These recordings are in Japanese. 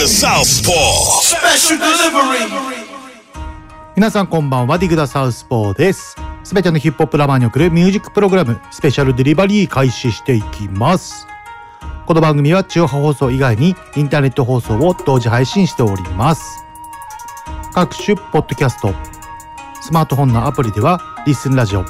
The Southpaw. Special delivery. 皆さんこんばんはディグダサウスポーですすべてのヒップホップラバーに送るミュージックプログラムスペシャルデリバリー開始していきますこの番組は地上波放送以外にインターネット放送を同時配信しております各種ポッドキャストスマートフォンのアプリではリスンラジオ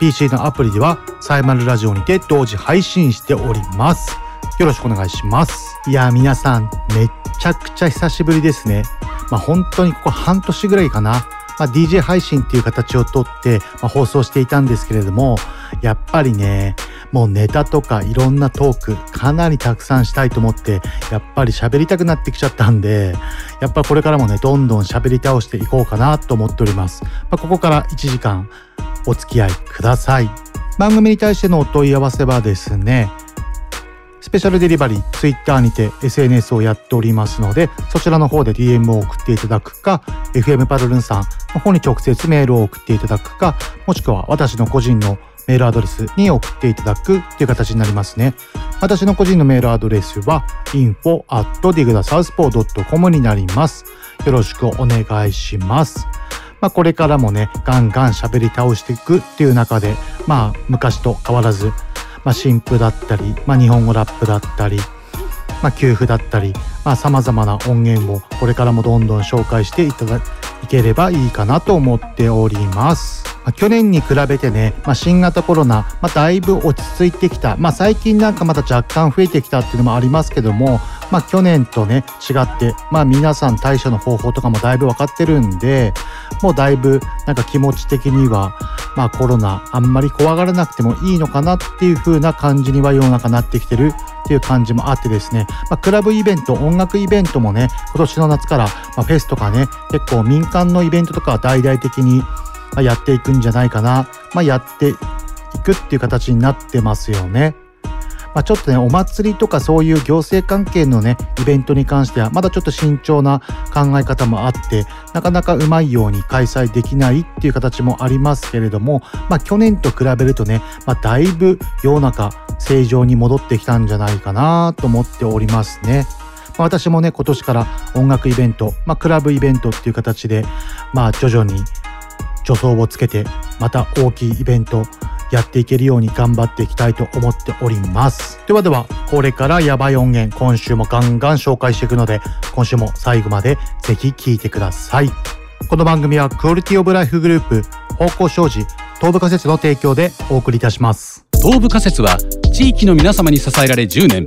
PC のアプリではサイマルラジオにて同時配信しておりますよろしくお願いします。いや皆さんめっちゃくちゃ久しぶりですね。まあ本当にここ半年ぐらいかな。まあ、DJ 配信っていう形をとって、まあ、放送していたんですけれどもやっぱりねもうネタとかいろんなトークかなりたくさんしたいと思ってやっぱり喋りたくなってきちゃったんでやっぱこれからもねどんどん喋り倒していこうかなと思っております、まあ、ここから1時間お付き合いください。番組に対してのお問い合わせはですねスペシャルデリバリー、ツイッターにて SNS をやっておりますので、そちらの方で DM を送っていただくか、FM パルルンさんの方に直接メールを送っていただくか、もしくは私の個人のメールアドレスに送っていただくという形になりますね。私の個人のメールアドレスは info.digdasouthpaw.com になります。よろしくお願いします。まあ、これからもね、ガンガン喋り倒していくっていう中で、まあ、昔と変わらず、まあ、新譜だったり、まあ、日本語ラップだったり、まあ、給付だったり、まあ、様々な音源をこれからもどんどん紹介していただいければいいかなと思っております。ま、去年に比べてね、まあ、新型コロナ、まあ、だいぶ落ち着いてきた。まあ、最近なんかまた若干増えてきたっていうのもありますけども、まあ、去年とね、違って、まあ、皆さん対処の方法とかもだいぶ分かってるんで、もうだいぶなんか気持ち的には、まあ、コロナあんまり怖がらなくてもいいのかなっていう風な感じには世の中なってきてるっていう感じもあってですね、まあ、クラブイベント、音楽イベントもね、今年の夏から、ま、フェスとかね、結構民間のイベントとかは大々的にやっていくんじゃないかな、まあ、やっていくっていう形になってますよね。まあ、ちょっとね、お祭りとかそういう行政関係のね、イベントに関しては、まだちょっと慎重な考え方もあって、なかなかうまいように開催できないっていう形もありますけれども、まあ、去年と比べるとね、まあ、だいぶ世の中正常に戻ってきたんじゃないかなと思っておりますね。まあ私もね、今年から音楽イベント、まあ、クラブイベントっていう形で、まあ、徐々に助走をつけてまた大きいイベントやっていけるように頑張っていきたいと思っております。ではではこれからやばい音源今週もガンガン紹介していくので今週も最後までぜひ聴いてください。この番組はクオリティオブライフグループ方向障子東部仮説の提供でお送りいたします。東部仮説は地域の皆様に支えられ10年。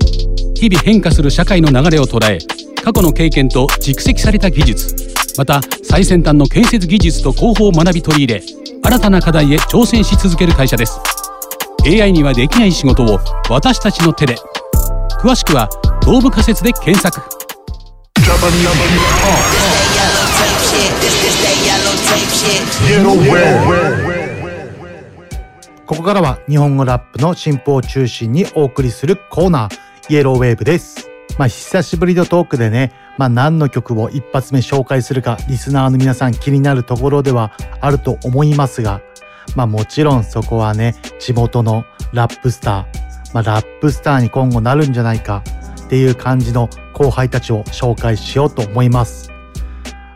日々変化する社会の流れを捉え過去の経験と蓄積された技術。また最先端の建設技術と広報を学び取り入れ新たな課題へ挑戦し続ける会社です AI にはできない仕事を私たちの手で詳しくは東部仮説で検索.ここからは日本語ラップの進歩を中心にお送りするコーナーイエローウェーブです。まあ久しぶりのトークでね、まあ何の曲を一発目紹介するかリスナーの皆さん気になるところではあると思いますが、まあもちろんそこはね、地元のラップスター、まあラップスターに今後なるんじゃないかっていう感じの後輩たちを紹介しようと思います。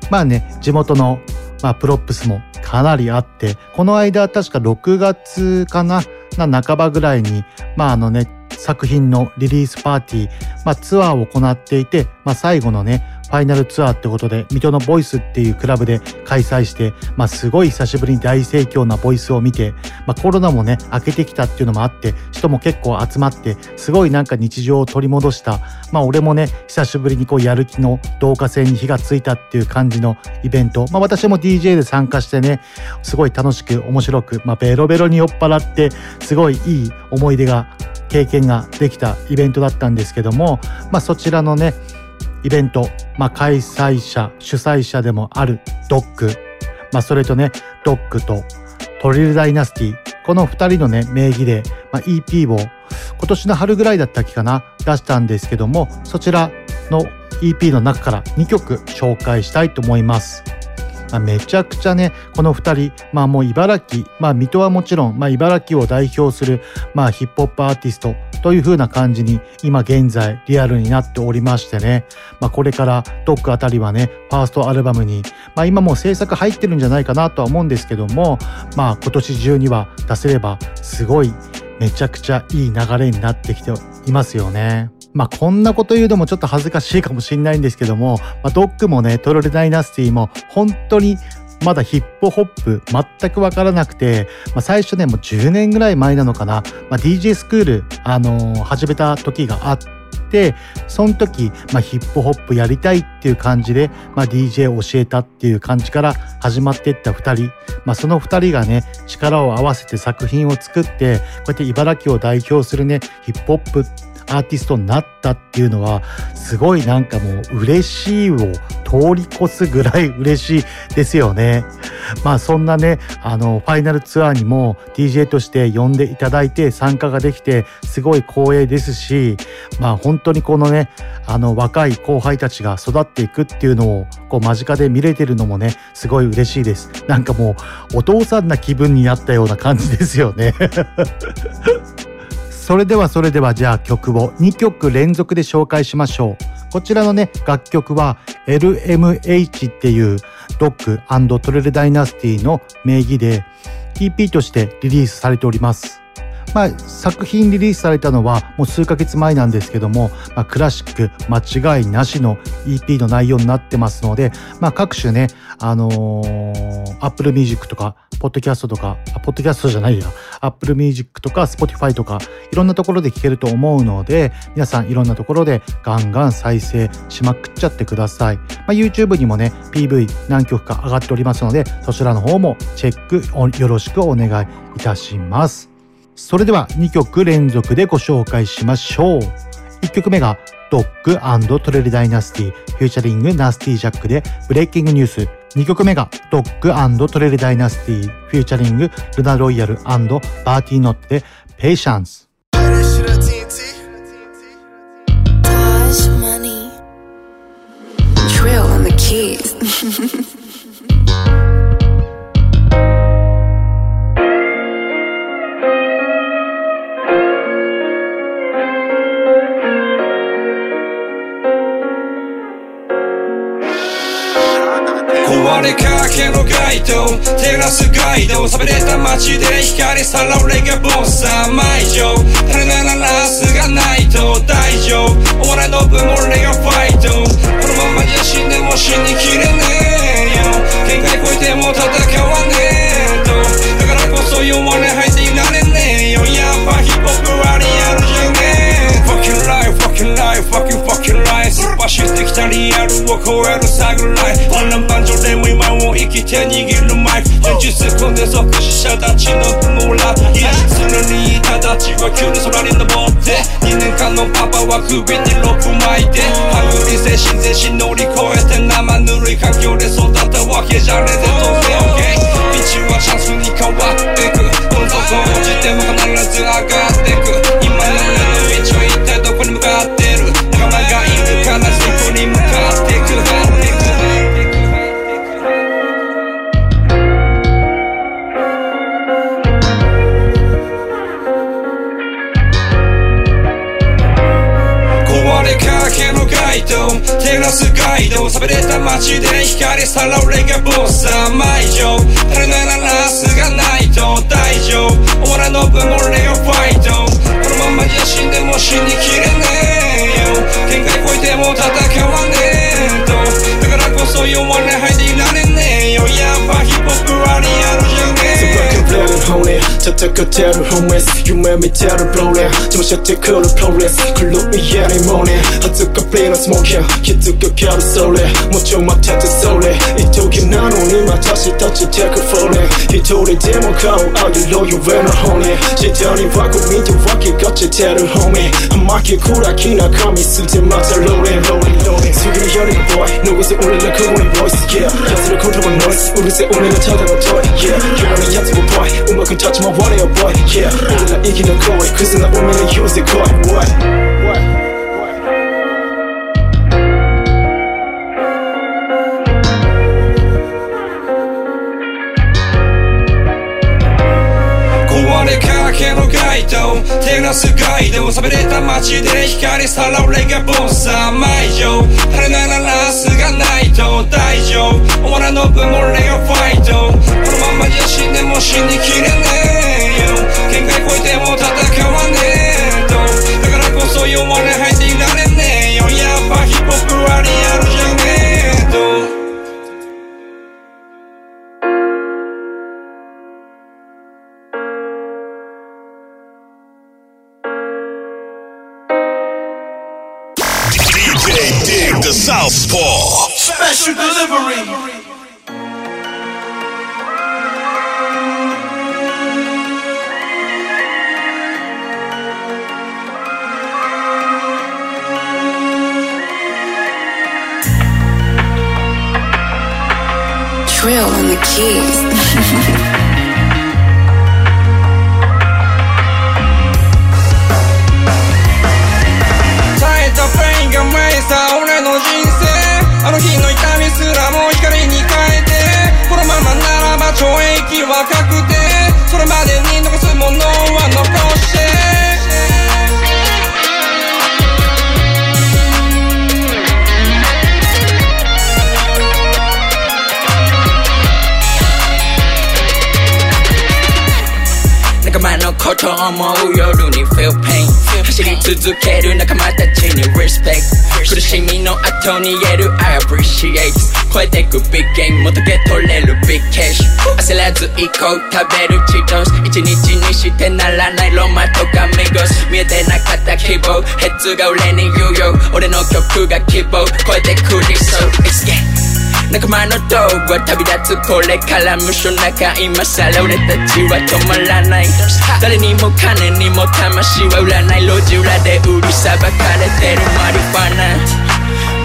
まあね、地元の、まあ、 props もかなりあって、この間確か6月かな、な半ばぐらいに、まああのね、作品のリリースパーティー、まあツアーを行っていて、まあ最後のね、ファイナルツアーってことで、水戸のボイスっていうクラブで開催して、まあすごい久しぶりに大盛況なボイスを見て、まあコロナもね、明けてきたっていうのもあって、人も結構集まって、すごいなんか日常を取り戻した、まあ俺もね、久しぶりにこうやる気の導火線に火がついたっていう感じのイベント、まあ私も DJ で参加してね、すごい楽しく面白く、まあベロベロに酔っ払って、すごいいい思い出が経験ができたイベントだったんですけども、まあ、そちらのねイベント、まあ、開催者主催者でもあるドッグ、まあ、それとねドッグとトリルダイナスティこの2人のね名義で、まあ、EP を今年の春ぐらいだったっけかな出したんですけどもそちらの EP の中から2曲紹介したいと思います。まあ、めちゃくちゃね、この2人、まあもう茨城、まあ水戸はもちろん、まあ茨城を代表する、まあヒップホップアーティストという風な感じに今現在リアルになっておりましてね、まあこれからドックあたりはね、ファーストアルバムに、まあ今もう制作入ってるんじゃないかなとは思うんですけども、まあ今年中には出せればすごいめちゃくちゃいい流れになってきていますよね。まあこんなこと言うのもちょっと恥ずかしいかもしれないんですけども、まあ、ドッグもね、トロレダイナスティも本当にまだヒップホップ全くわからなくて、まあ、最初ね、もう10年ぐらい前なのかな、まあ、DJ スクール、あのー、始めた時があって、その時、まあ、ヒップホップやりたいっていう感じで、まあ、DJ 教えたっていう感じから始まっていった二人、まあ、その二人がね、力を合わせて作品を作って、こうやって茨城を代表するね、ヒップホップアーティストになったっていうのは、すごいなんかもう嬉しいを通り越すぐらい嬉しいですよね。まあそんなね、あの、ファイナルツアーにも DJ として呼んでいただいて参加ができて、すごい光栄ですし、まあ本当にこのね、あの若い後輩たちが育っていくっていうのをこう間近で見れてるのもね、すごい嬉しいです。なんかもうお父さんな気分になったような感じですよね。それではそれではじゃあ曲を2曲連続で紹介しましょう。こちらのね、楽曲は LMH っていうドックトレルダイナスティの名義で EP としてリリースされております。まあ、作品リリースされたのはもう数ヶ月前なんですけども、まあ、クラシック間違いなしの EP の内容になってますので、まあ、各種ね、あのー、Apple Music とか、ポッドキャストとか、あ、ポッドキャストじゃないや、Apple Music とか Spotify とか、いろんなところで聴けると思うので、皆さんいろんなところでガンガン再生しまくっちゃってください。まあ、YouTube にもね、PV 何曲か上がっておりますので、そちらの方もチェックよろしくお願いいたします。それでは2曲連続でご紹介しましょう。1曲目がドッグトレルダイナスティ featuring ナスティジャックで Breaking News。2曲目がドッグトレルダイナスティ featuring ルナロイヤルバーティーノットで Patience。Trill on the keys. れかけの街灯照らすガイド寂れた街で光さら俺がボスさ毎上誰ならラスがないと大丈夫お笑いの分俺がファイトこのままじゃ死んでも死にきれねえよ限界超えても戦わねえとだからこそ弱音吐い走ってきたリアルを超えるサグライフ。こんな盤上で今を生きて握るマイク。40セコンで即死者たちの雲ラいや常にいたたちは急に空に登って。2年間のパパは首にロープ巻いて。ハグリ精神全身乗り越えて生ぬるい環境で育ったわけじゃねえで当然 OK 道はチャンスに変わってく。どん底落ちても必ず上がってく。イト照らすガイド喋れた街で光さら俺がボスさ毎上誰ならラスがないと大丈夫。終わらの分俺をファイトこのままじゃ死んでも死にきれねえよ。限界超えても戦わねえと。だからこそ弱音 나는 혼해 저택 그대로 홈에서 유매 밑에를 블로래 잠시 테크를 플로레스 글로 이해를 모네 핫뜨거 플레이너 스모킹 기뜨거 겨루 쏠래 무척 막태트 쏠래 이 독이 난 오니 마다시 터치 테크 폴래 이 돌이 데모 가오 아길로 유왜 나 혼해 시전이 와고 민트 와기 거치 테를 홈에 한 마키 쿠라키나 감이 쓸지 마자 롤링 롤링 롤링 수기를 여리는 보이 누구세 올릴래 그분의 보이스 yeah 가수를 컨트롤 노이스 우리세 올릴래 찾아가 토이 yeah 결혼은 약속을 보이 うまく立ち回れよボーイ Yeah 俺ら息の声クズなおめが言うぜ来い。What? What? 壊れかけの街灯照らすガイド寂れた街で光さら俺がボスさ毎上晴れならラスがないと大丈夫お前らの分俺がファイト。このままじゃ死んでも死にきれねえよ。限界超えても戦わねえと。だからこそ弱音吐いていられねえよ。やっぱヒップホップはリアルじゃねえと。Southpaw. Special delivery. Trill on the keys. 思う夜に feel pain. 走り続ける仲間たちに respect. 苦しみの後に言える I appreciate. 超えてく big game もとけ取れる big cash. 焦らず行こう食べる Cheetos 一日にしてならないロマとかミゴス見えてなかった希望ヘッズが俺に言うよ俺の曲が希望超えてくりそう It's game 仲間の道具は旅立つこれから無所中今更俺たちは止まらない誰にも金にも魂は売らない路地裏で売りさばかれてるマリファナ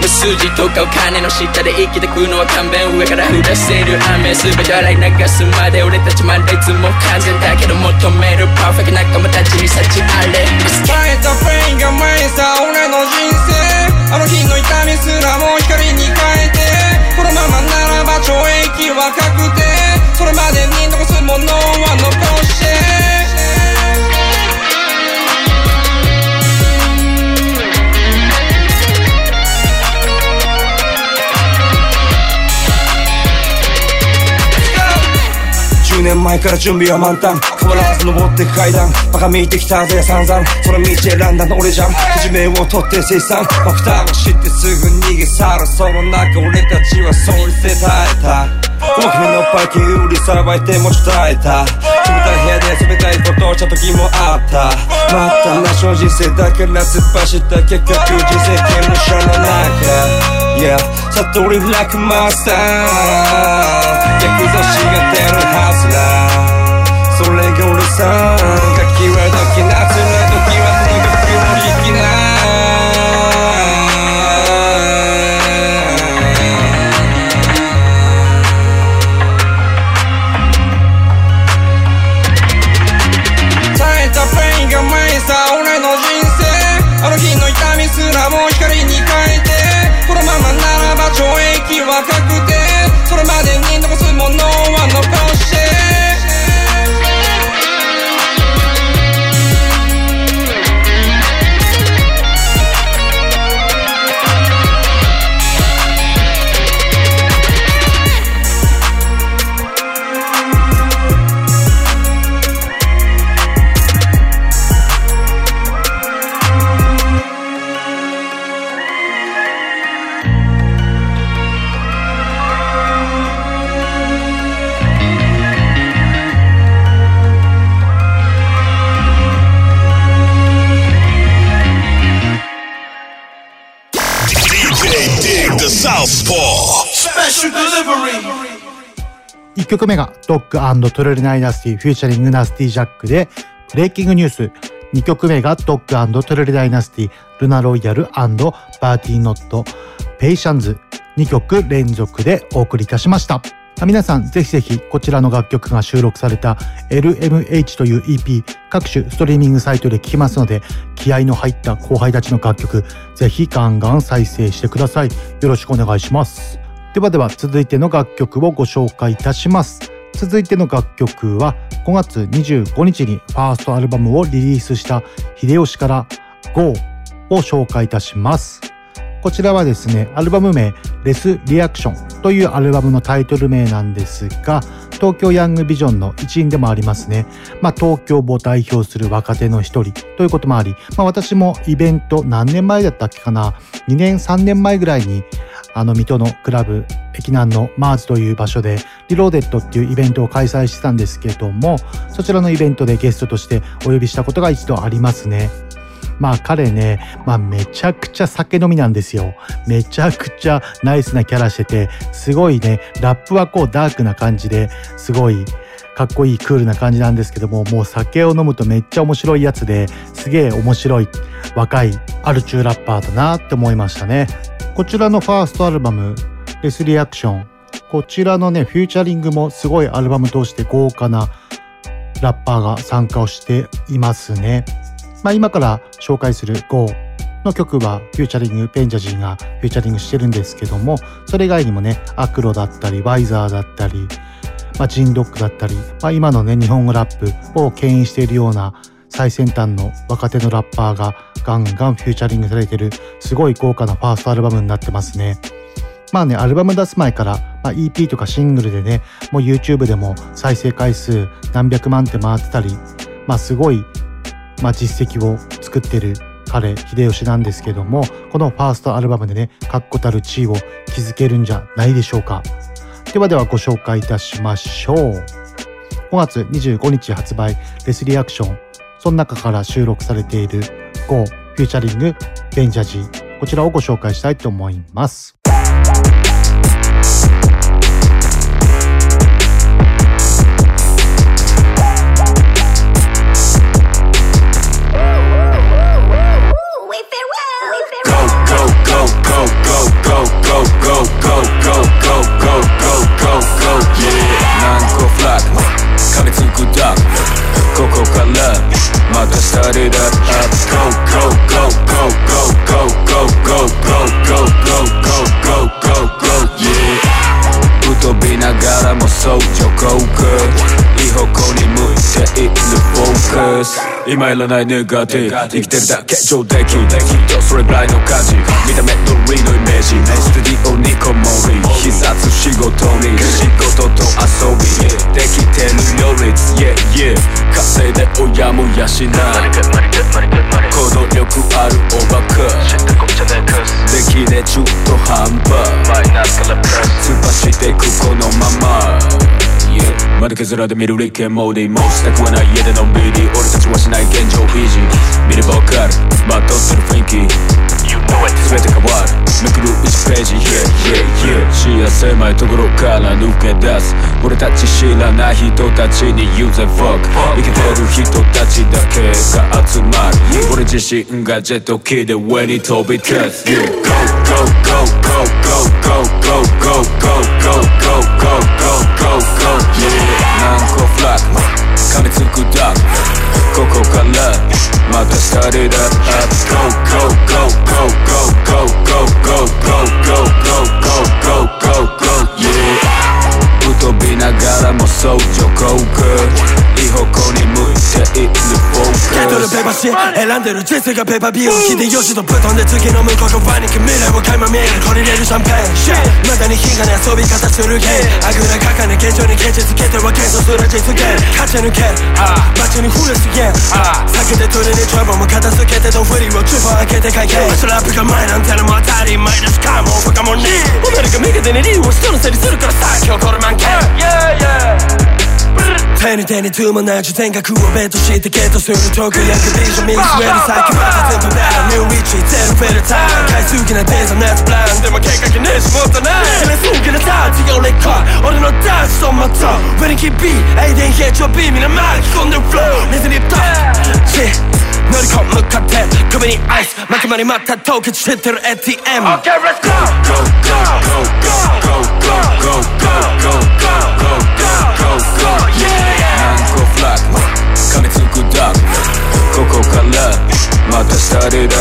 無数字とかお金の下で生きてくのは勘弁上から降らせる雨全て洗い流すまで俺たちまだいつも完全だけど求めるパーフェクト仲間たちに幸あれ耐えたペインが前さ俺の人生あの日の痛みすらも光に変えこのままならば懲役は確定それまでに残すものは残して。10年前から準備は満タン。変わら。登って階段。バカ見てきたぜ散々。その道選んだの俺じゃん。初めを取って生産。フターを知ってすぐ逃げ去る。その中俺たちはそうに捨てたえた。この君のパイキン売りさばいて持ち耐えた。冷たい部屋で冷たいことをした時もあった。またなしの人生だから突っ走った結局人生刑務所の中。Yeah 悟り楽マスター逆差しが出るはずだ。が1曲目がドッグトレルダイナスティ featuring ナスティジャックで Breaking News。2曲目がドッグトレルダイナスティルナロイヤルバーティーノット Patience 2曲連続でお送りいたしました。皆さんぜひぜひこちらの楽曲が収録された LMH という EP 各種ストリーミングサイトで聴けますので気合の入った後輩たちの楽曲ぜひガンガン再生してください。よろしくお願いします。ではでは続いての楽曲をご紹介いたします。続いての楽曲は5月25日にファーストアルバムをリリースした秀吉から GO を紹介いたします。こちらはですね、アルバム名レスリアクションというアルバムのタイトル名なんですが、東京ヤングビジョンの一員でもありますね。まあ東京を代表する若手の一人ということもあり、まあ私もイベント何年前だったっけかな ?2 年3年前ぐらいにあの水戸のクラブ駅南のマーズという場所でリローデッドっていうイベントを開催してたんですけどもそちらのイベントでゲストとしてお呼びしたことが一度ありますね。まあ彼ね、まあめちゃくちゃ酒飲みなんですよ。めちゃくちゃナイスなキャラしてて、すごいね、ラップはこうダークな感じですごいかっこいいクールな感じなんですけども、もう酒を飲むとめっちゃ面白いやつですげえ面白い若いアルチューラッパーだなって思いましたね。こちらのファーストアルバム、 Resurrection。こちらのね、 featuring もすごいアルバム通して豪華なラッパーが参加をしていますね。まあ今から紹介する GO の曲は featuring、ベンジャジーが featuring してるんですけども、それ以外にもね、アクロだったり、ワイザーだったり、まあ、ジンドックだったり、まあ、今のね、日本語ラップを牽引しているような最先端の若手のラッパーがガンガンフューチャリングされてるすごい豪華なファーストアルバムになってますね。まあね、アルバム出す前から、まあ、EP とかシングルでね、もう YouTube でも再生回数何百万って回ってたり、まあすごい、まあ実績を作ってる彼、秀吉なんですけども、このファーストアルバムでね、確固たる地位を築けるんじゃないでしょうか。ではではご紹介いたしましょう。5月25日発売、レスリアクション。その中から収録されている GO フューチャリングベンジャジー。こちらをご紹介したいと思います。Go, go, go, go, yeah 何個フラッグ噛みつくだここからまた started up up go go go go go go go go go go go go go go yeah 飛びながらも相乗効果い方向に向いているフォーカス今いらないネガティブ生きてるだけ。上出来。それぐらいの価値見た目通りのイメージ。スタディオにこもり必殺仕事に。仕事と遊びできてる両立。Yeah yeah 稼いで親も養う。行動力あるおバカできね中途半端。突っ走っていくこのまま Yeah まだ削らで見るリッケンモーディもうしたくはない家でのんびり俺たちはしない現状維持見ればわかるまとってる雰囲気全て変わるめくる1ページ Yeah yeah yeah 視野狭いところから抜け出す俺たち知らない人たちに Use and fuck 生きてる人たちだけが集まる俺自身がジェット機で上に飛び立つ Yeah go go go go go go go go go go go go go go 何個フラッグ噛みつくダークここからまたスターティーだ Up go go go go go go go go go go go go go yeah 飛びながらも相乗効果いい方向に向いているフォーカスケトルペーパーシ選んでる人生がペーパービュー秀吉と布団で次の向こうがパニック未来を垣間見える。こりれるシャンペーン。まだに火がね遊び方するゲーあぐらかかね現状にケチつけては検証する実現勝ち抜ける街にフルすげん。酒で取りにトラブルも片付けてとフリーをチューバー開けて会見スラップが前なんてのも当たり前ですかもうバカもんにお前らが右手に理由を人のせいにするからさ今日これ満件。Yeah yeah 手に手にトゥーもなじ天額をベットしてゲットするトーク役ビジョン見据える先は全部だニューリッチゼロフェルター回数きなデザーナッツプランでも結果じゃねえしもっとなてめえすんけなさ違うレコード俺のダンスとまた上にキービーエイデンヘッジョビーみんな巻き込んでるフロー水にドチ乗り込むかって首にアイス巻き間にまた凍結してる ATM OK Got it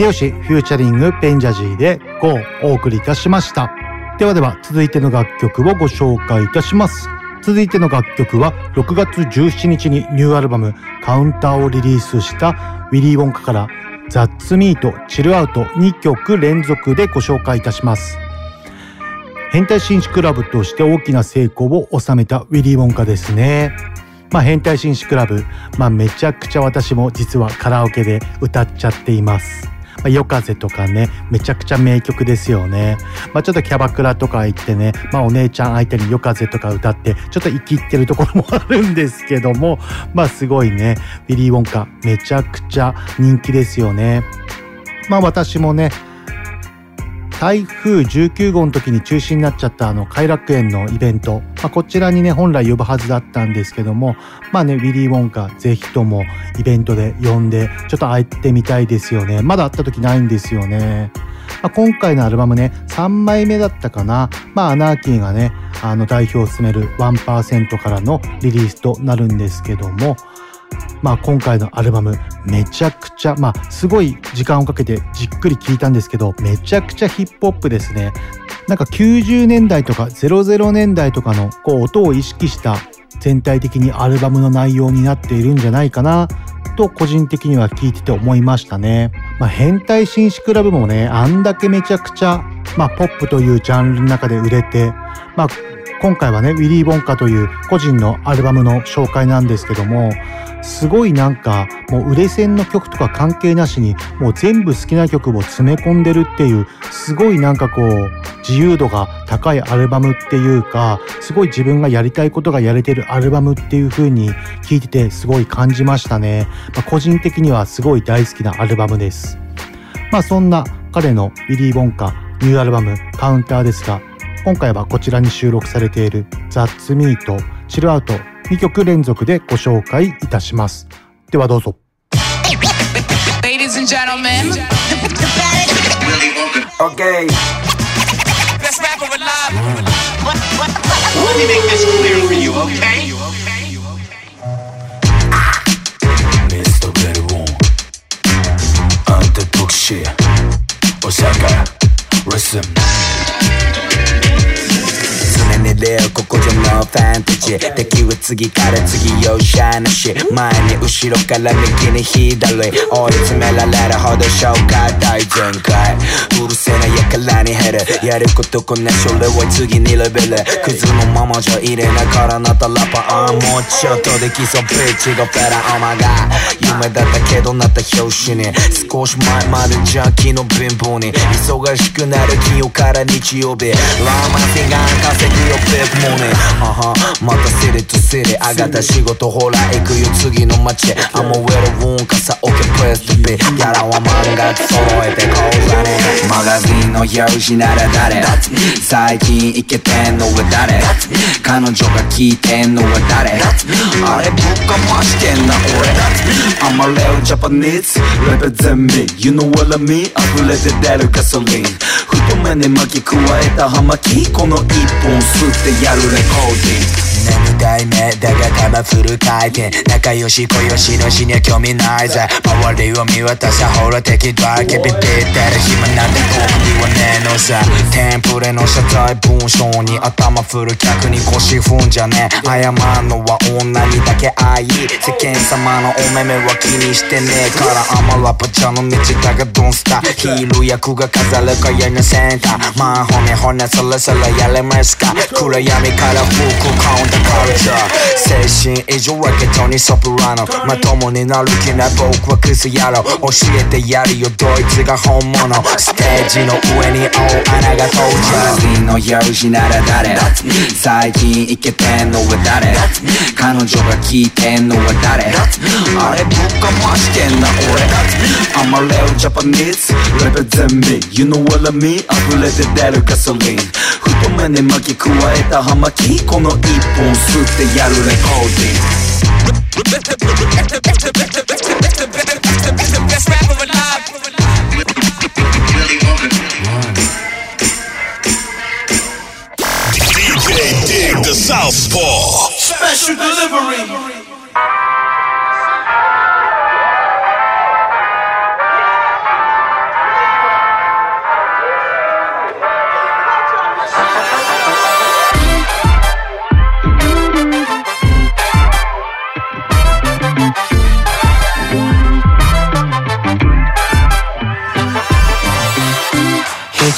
秀吉フューチャリングペンジャジーで GO お送りいたしましたではでは続いての楽曲をご紹介いたします続いての楽曲は6月17日にニューアルバムカウンターをリリースしたウィリー・ウォンカからザッツミート、チルアウト2曲連続でご紹介いたします。変態紳士クラブとして大きな成功を収めたウィリー・ウォンカですね。まあ変態紳士クラブ、まあめちゃくちゃ私も実はカラオケで歌っちゃっています。まあ、夜風とかね、めちゃくちゃ名曲ですよね。まあちょっとキャバクラとか行ってね、まあお姉ちゃん相手に夜風とか歌って、ちょっとイキってるところもあるんですけども、まあすごいね、ビリー・ウォンカ、めちゃくちゃ人気ですよね。まあ私もね、台風19号の時に中止になっちゃったあの、偕楽園のイベント、まあ、こちらにね、本来呼ぶはずだったんですけども、まあね、ウィリー・ウォンカ、ぜひともイベントで呼んで、ちょっと会ってみたいですよね。まだ会った時ないんですよね。まあ、今回のアルバムね、3枚目だったかな。まあ、アナーキーがね、あの、代表を務める1%からのリリースとなるんですけども、まあ今回のアルバムめちゃくちゃ、まあすごい時間をかけてじっくり聴いたんですけど、めちゃくちゃヒップホップですね。なんか90年代とか00年代とかのこう音を意識した全体的にアルバムの内容になっているんじゃないかなと個人的には聞いてて思いましたね。まあ変態紳士クラブもね、あんだけめちゃくちゃ、まあポップというジャンルの中で売れて、まあ今回はね、ウィリー・ボンカという個人のアルバムの紹介なんですけども、すごいなんか、もう売れ線の曲とか関係なしに、もう全部好きな曲を詰め込んでるっていう、すごいなんかこう、自由度が高いアルバムっていうか、すごい自分がやりたいことがやれてるアルバムっていう風に聞いててすごい感じましたね。まあ、個人的にはすごい大好きなアルバムです。まあそんな彼のウィリー・ボンカニューアルバムカウンターですが、今回はこちらに収録されているザッツミート、チルアウト2曲連続でご紹介いたします。ではどうぞ。Ladies and gentlemen, okay. Let's wrap it live. Let me make this clear for you, okay? Mr. Belwon, Ante Tukshi, Osaka, Rhythm. ここじゃノーファンタジー。敵は次から次よしゃなし前に後ろから右に左追い詰められるほど消化大全開。うるせえなやからに減る。やることこなそれは次にレベル。クズのままじゃ入れなからなたらばあもうちょっとできそう。ピッチがフェラオマが夢だったけどなった表紙に。少し前までジャーキーの貧乏に。忙しくなる金曜から日曜日。ラーマンティガン稼ぎよ。ビッグモネーあはまたセリとセリ上がった仕事ほら行くよ次の街 I'm a well worn 傘オケプレスとビギャラは漫画揃えて講座ね。マガジンの表紙なら誰？最近イケてんのは誰？彼女が聞いてんのは誰？あれぶっかましてんな俺。I'm a real Japanese represent me. You know what I mean? 溢れて出るガソリン。太めに巻き加えた葉巻。この一本吸って the yellow like cold ィング2代目だが玉フル回転。仲良し小良しの死には興味ないぜ。周りを見渡せほら敵だけビビってる暇なんて僕にはねえのさ。テンプレの謝罪文章に頭振る客に腰踏んじゃねえ。謝んのは女にだけ愛世間様のお目目は気にしてねえから。アマラパチャの道だがドンスターヒール役が飾るかやのセンター。まあ骨骨そろそろやれますか。暗闇から吹くカウンターカルチャー精神異常ラケットにソプラノまともになる気ない僕はクズ野郎教えてやるよドイツが本物ステージの上に大穴が登場の用紙なら誰最近イケてんのは誰彼女が聞いてんのは誰あれぶっかましてんな俺 I'm a real Japanese represent me. You know what I mean? 溢れて出るガソリン太めに巻き加えた葉巻この一本吸ってやるレコーディング Best rapper alive. DJ Dig the Southpaw. Special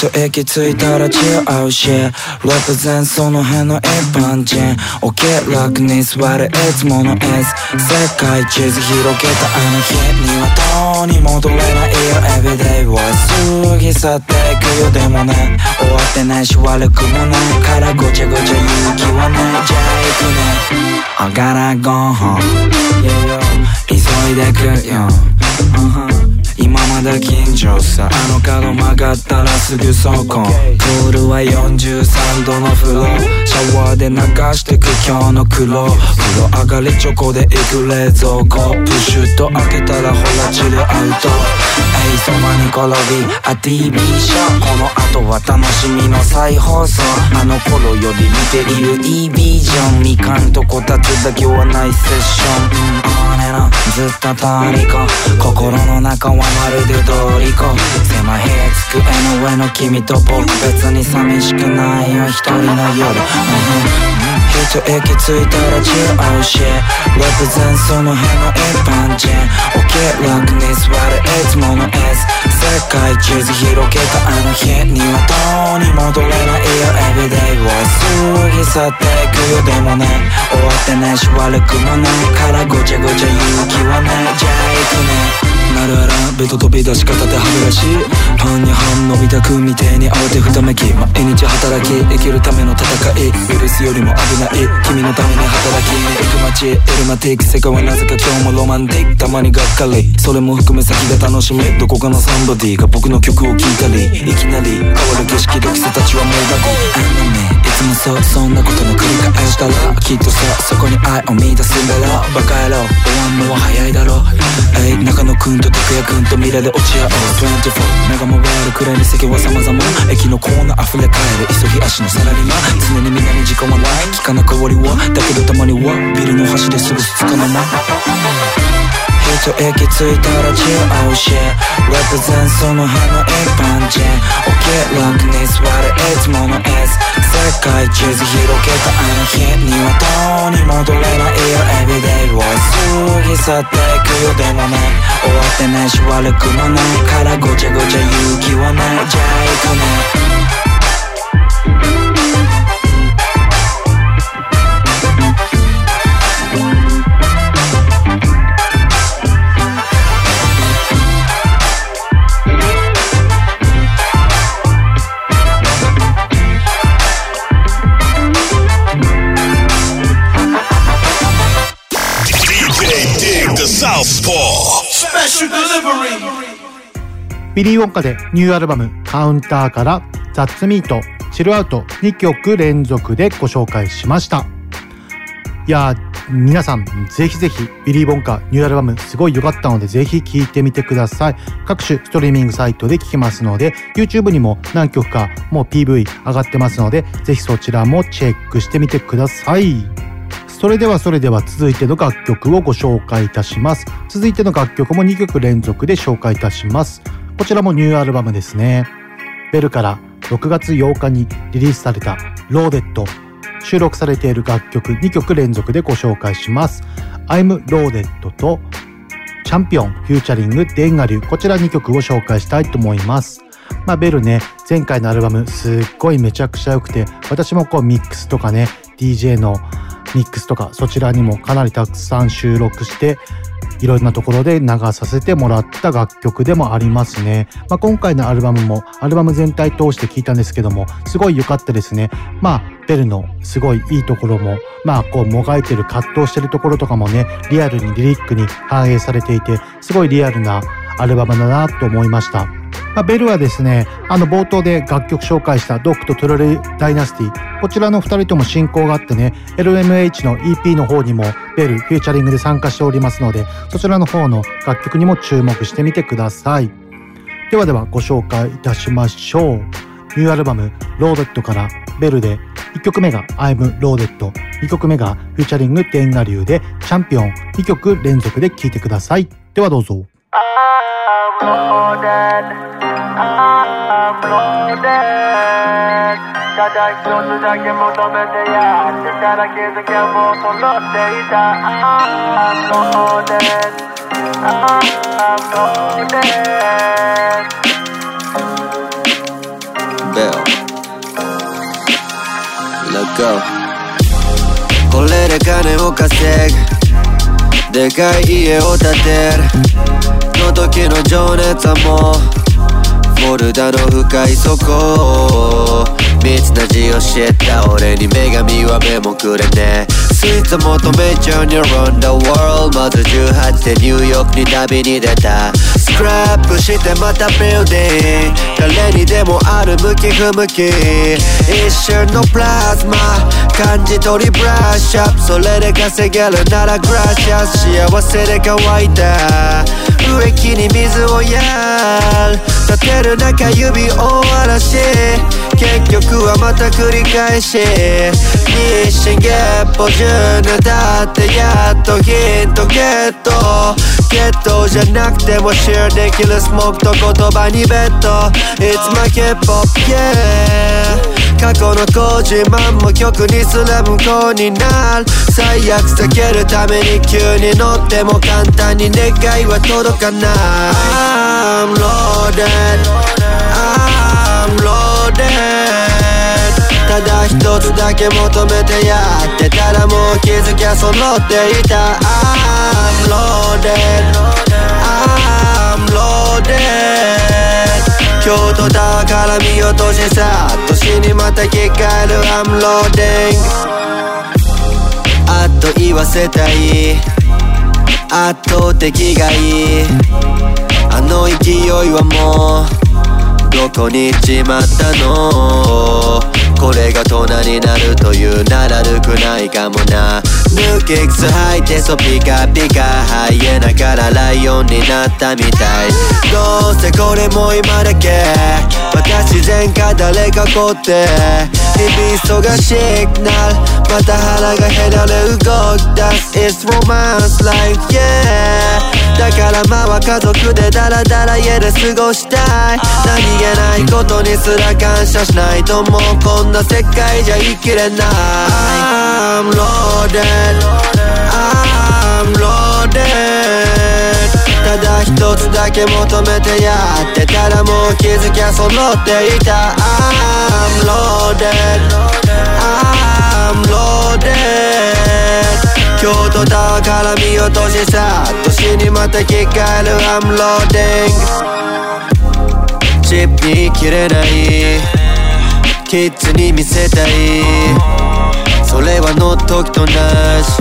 一息ついたらチルアウシェ。Represent その辺の一般人 OK 楽に座るいつもの S 世界地図広げたあの日。にはどうに戻れないよ。Everyday は過ぎ去っていくよでもね。終わってないし悪くもない。からごちゃごちゃ勇気はない。じゃあ行くね。I gotta go home 急いでくよ、uh-huh まで緊張さあの角曲がったらすぐそこ。プールは43度の風呂。シャワーで流してく今日の苦労。風呂上がりチョコで行く冷蔵庫プシュッと開けたらほらチルアウト。エイそばに転びあ TV ショー。この後は楽しみの再放送。あの頃より見ている E ビジョンみかんとこたつだけはないセッション、うんずっと通り子心の中はまるで通り子狭い部屋机の上の君と僕別に寂しくないよ一人の夜、うん一息ついたらチルアウシェ Represent その辺の一般人 OK 楽に座るいつもの S 世界地図広げたあの日にはどうに戻れないよ Everyday は過ぎ去っていくよでもね終わってないし悪くもないからごちゃごちゃ勇気はないじゃあ行くねなるあらベト飛び出し方で歯ブラシパンに半伸びたくみてえに慌てふためき毎日働き生きるための戦いウイルスよりも危ない君のために働き行く街エルマティック世界はなぜか今日もロマンティックたまにがっかりそれも含め先が楽しみどこかのサンボディが僕の曲を聴いたりいきなり変わる景色で季たちはもうだこあんなねいつもそうそんなことの繰り返したらきっとさそこに愛を見出すんだろバカ野郎終わんのは早いだろえい中野くんと拓也くんと未来で落ち合う24目が回るくらいに世間は様々駅のコーナー溢れ返る。急ぎ足のサラリーマン常に皆に時間はない聞かなく終わりは。だけどたまにはビルの端ですぐつかの間。一息ついたらチルアウシェ Represent その辺の一般人 OK 楽に座るいつもの S 世界地図広げたあの日にはどうに戻れないよ。Everyday は過ぎ去っていくよでもね終わってないし悪くもないからごちゃごちゃ勇気はない。じゃあ行くね。ビリー・ウォンカでニューアルバム「Counter」から「That's Me」と「Chill Out」2曲連続でご紹介しました。いや皆さんぜひぜひビリー・ウォンカニューアルバムすごい良かったのでぜひ聴いてみてください。各種ストリーミングサイトで聴けますので YouTube にも何曲かもう PV 上がってますのでぜひそちらもチェックしてみてください。それではそれでは続いての楽曲をご紹介いたします。続いての楽曲も2曲連続で紹介いたします。こちらもニューアルバムですね。ベルから6月8日にリリースされたローデッド収録されている楽曲2曲連続でご紹介します。I'm Loaded とチャンピオンフューチャリングデンガリュこちら2曲を紹介したいと思います。まあ、ベルね、前回のアルバムすっごいめちゃくちゃ良くて、私もこうミックスとかね、DJ のミックスとかそちらにもかなりたくさん収録していろんなところで流させてもらった楽曲でもありますね。まあ、今回のアルバムもアルバム全体通して聞いたんですけどもすごい良かったですね。まあベルのすごいいいところもまあこうもがいてる葛藤してるところとかもねリアルにリリックに反映されていてすごいリアルなアルバムだなと思いました。まあ、ベルはですね、あの冒頭で楽曲紹介したドックとトゥルレダイナスティ、こちらの二人とも親交があってね、LMH の EP の方にもベル、フューチャリングで参加しておりますので、そちらの方の楽曲にも注目してみてください。ではではご紹介いたしましょう。ニューアルバム、ローデッドからベルで、1曲目が I'm Loaded、2曲目がフューチャリングテンガリューでチャンピオン2曲連続で聴いてください。ではどうぞ。I'm loaded ただ一つだけ求めてやってたら気づけもう揃っていた I'm loaded I'm loaded Bell Let go これで金を稼ぐでかい家を建てる。の時の情熱はもうフォルダの深い底密な字を知った俺に女神は目もくれねイーツ求めちゃうに around the world まず18でニューヨークに旅に出た。スクラップしてまたビルディング誰にでもある向き不向き。一瞬のプラズマ。感じ取りブラッシュアップそれで稼げるならグラシアス幸せで乾いた。植木に水をやる立てる中指を荒らし。結局はまた繰り返し。日進月歩10年経ってやっとヒントゲット。ゲットじゃなくてもシェアできるスモークと言葉にベッド It's my K-POP yeah 過去の子自慢も曲にすら無効になる。最悪避けるために急に乗っても簡単に願いは届かない。I'm loaded I'm loaded ただ一つだけ求めてやってたらもう気づきゃ揃っていた。I'm loaded I'm loaded 京都だから見落としさ年にまた着替える I'm loading あっと言わせたい。圧倒的がいい。あの勢いはもうどこに行っちまったの？これが大人になるというならるくないかもな。抜け靴履いてそピカピカハイエナからライオンになったみたい。どうせこれも今だけ私前か誰かこって。日々忙しくなるまた腹が減られ動き出す。It's romance like yeah だからまあ家族でダラダラ家で過ごしたい。何気ないことにすら感謝しないともうこんな世界じゃ生きれない。I'm loaded I'm loaded ただ一つだけ求めてやってたらもう気づきゃ揃っていた。I'm loaded I'm loaded 京都タワーから見落としさ年にまた着替えるアンローディングチップに切れない。キッズに見せたい。それはの時となし。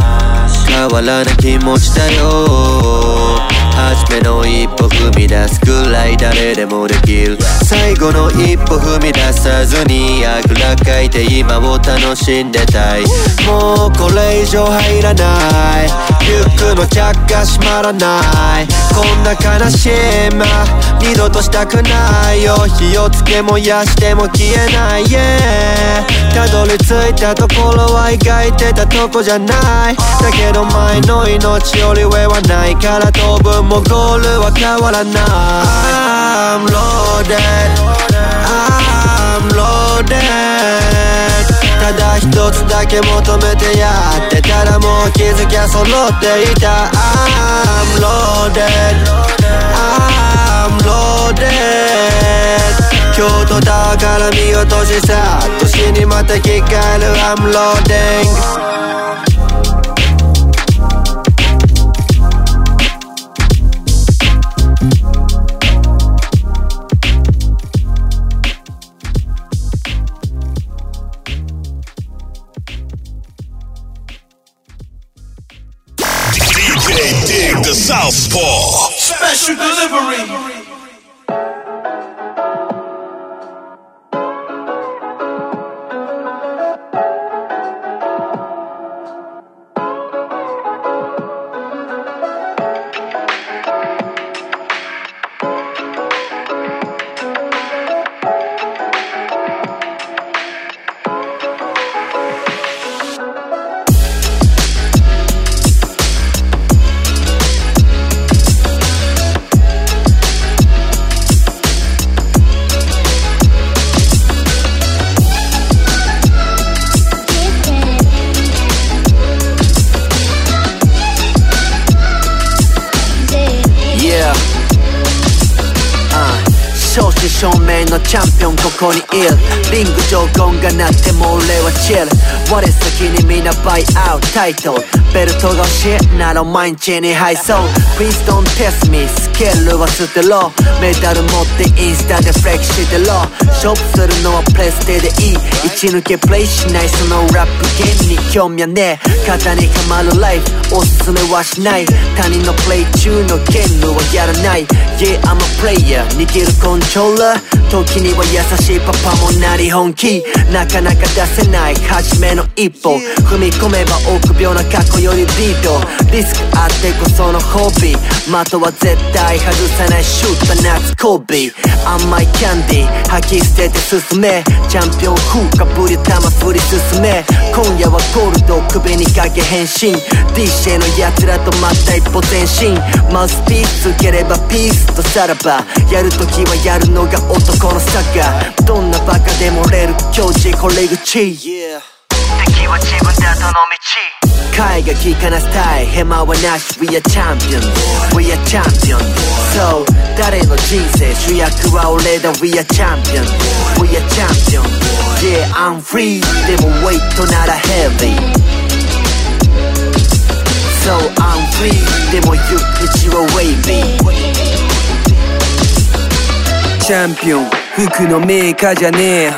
変わらない気持ちだよ。初めの一歩踏み出すくらい誰でもできる。最後の一歩踏み出さずにあぐらかいて今を楽しんでたい。もうこれ以上入らない。リュックのチャックが閉まらない。こんな悲しい今二度としたくないよ。火をつけ燃やしても消えない。Yeah たどり着いたところは描いてたとこじゃない。だけど前の命より上はない。から当分もゴールは変わらない。I'm loaded. I'm loaded. ただ一つだけ求めてやってたらもう気づきゃ揃っていた。I'm loaded. I'm loaded. 京都タワーから見落としさ年にまた聞かえる。I'm loading. タイトル。ベルトが欲しいなら毎日に配送。Please don't test me スケールは捨てろ。メダル持ってインスタでフレキしてろ。勝負するのはプレステでいい。一抜けプレイしないそのラップゲームに興味はねえ。肩にはまるライフ。おすすめはしない。他人のプレイ中のゲームはやらない。Yeah I'm a player 握るコントローラー。時には優しいパパもなり本気。なかなか出せない初めの一歩。踏み込めば臆病な過去よりリード。リスクあってこそのホビー。的は絶対外さないシュート夏コービー。甘いキャンディー吐き捨てて進め。チャンピオン風かぶり玉振り進め。今夜はゴールドを首にかけ変身。DJ の奴らとまた一歩前進。マウスピースつければピースとさらば。やるときはやるのが男。このサッカーどんなバカでもれる境地これ口敵は自分だとの道海が利かなスタイヘマはなし We are champion We are champion So 誰の人生主役は俺だ We are champion We are champion Yeah I'm free でも weight なら heavy So I'm free でも行く口は wavy チャンピオン。服のメーカーじゃねえ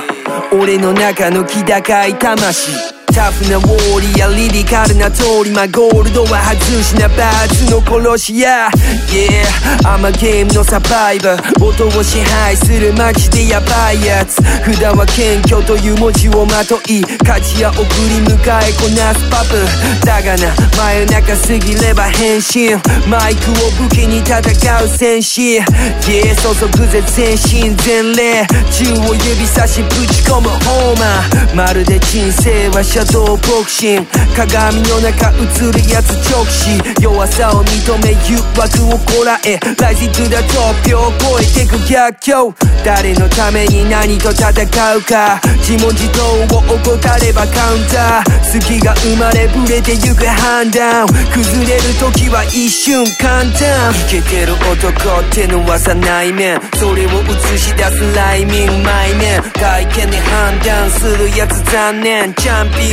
俺の中の気高い魂。タフなウォーリアリリカルな通りまゴールドは外しなバーツの殺し屋。Yeah アマゲームのサバイバー音を支配するマジでヤバいやつ。普段は謙虚という文字をまとい勝ちや送り迎えこなすパプだがな真夜中過ぎれば変身。マイクを武器に戦う戦士。Yeah 注ぐぜ全身全霊銃を指差しぶち込むホーマー。まるで人生はシャドーボクシング鏡の中映るやつ直視弱さを認め誘惑をこらえ Rising to the top を超えてく逆境誰のために何と戦うか自問自答を怠ればカウンター好きが生まれぶれてゆく判断崩れる時は一瞬簡単イケてる男ってのはさ内面それを映し出すライミング前面外見で判断するやつ残念チャンピ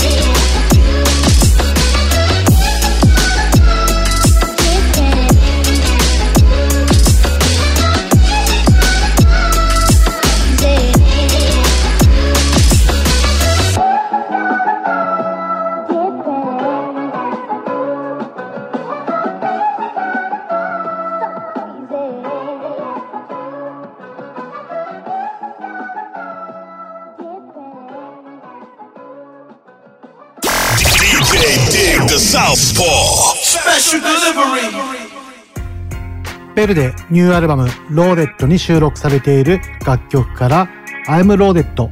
Southpaw. Special delivery ペルでニューアルバムローレットに収録されている楽曲から「I'm Loaded」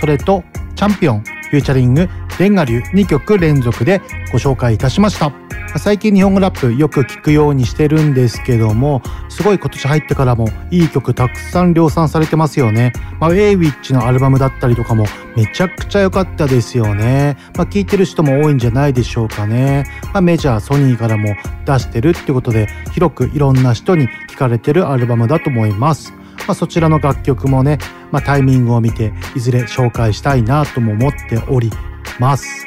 それと「チャンピオン」フューチャリングレンガ流2曲連続でご紹介いたしました。最近日本語ラップよく聞くようにしてるんですけどもすごい今年入ってからもいい曲たくさん量産されてますよね、まあ、ウェイウィッチのアルバムだったりとかもめちゃくちゃ良かったですよね、まあ、聞いてる人も多いんじゃないでしょうかね、まあ、メジャーソニーからも出してるってことで広くいろんな人に聞かれてるアルバムだと思います。まあ、そちらの楽曲もね、まあ、タイミングを見ていずれ紹介したいなとも思っております。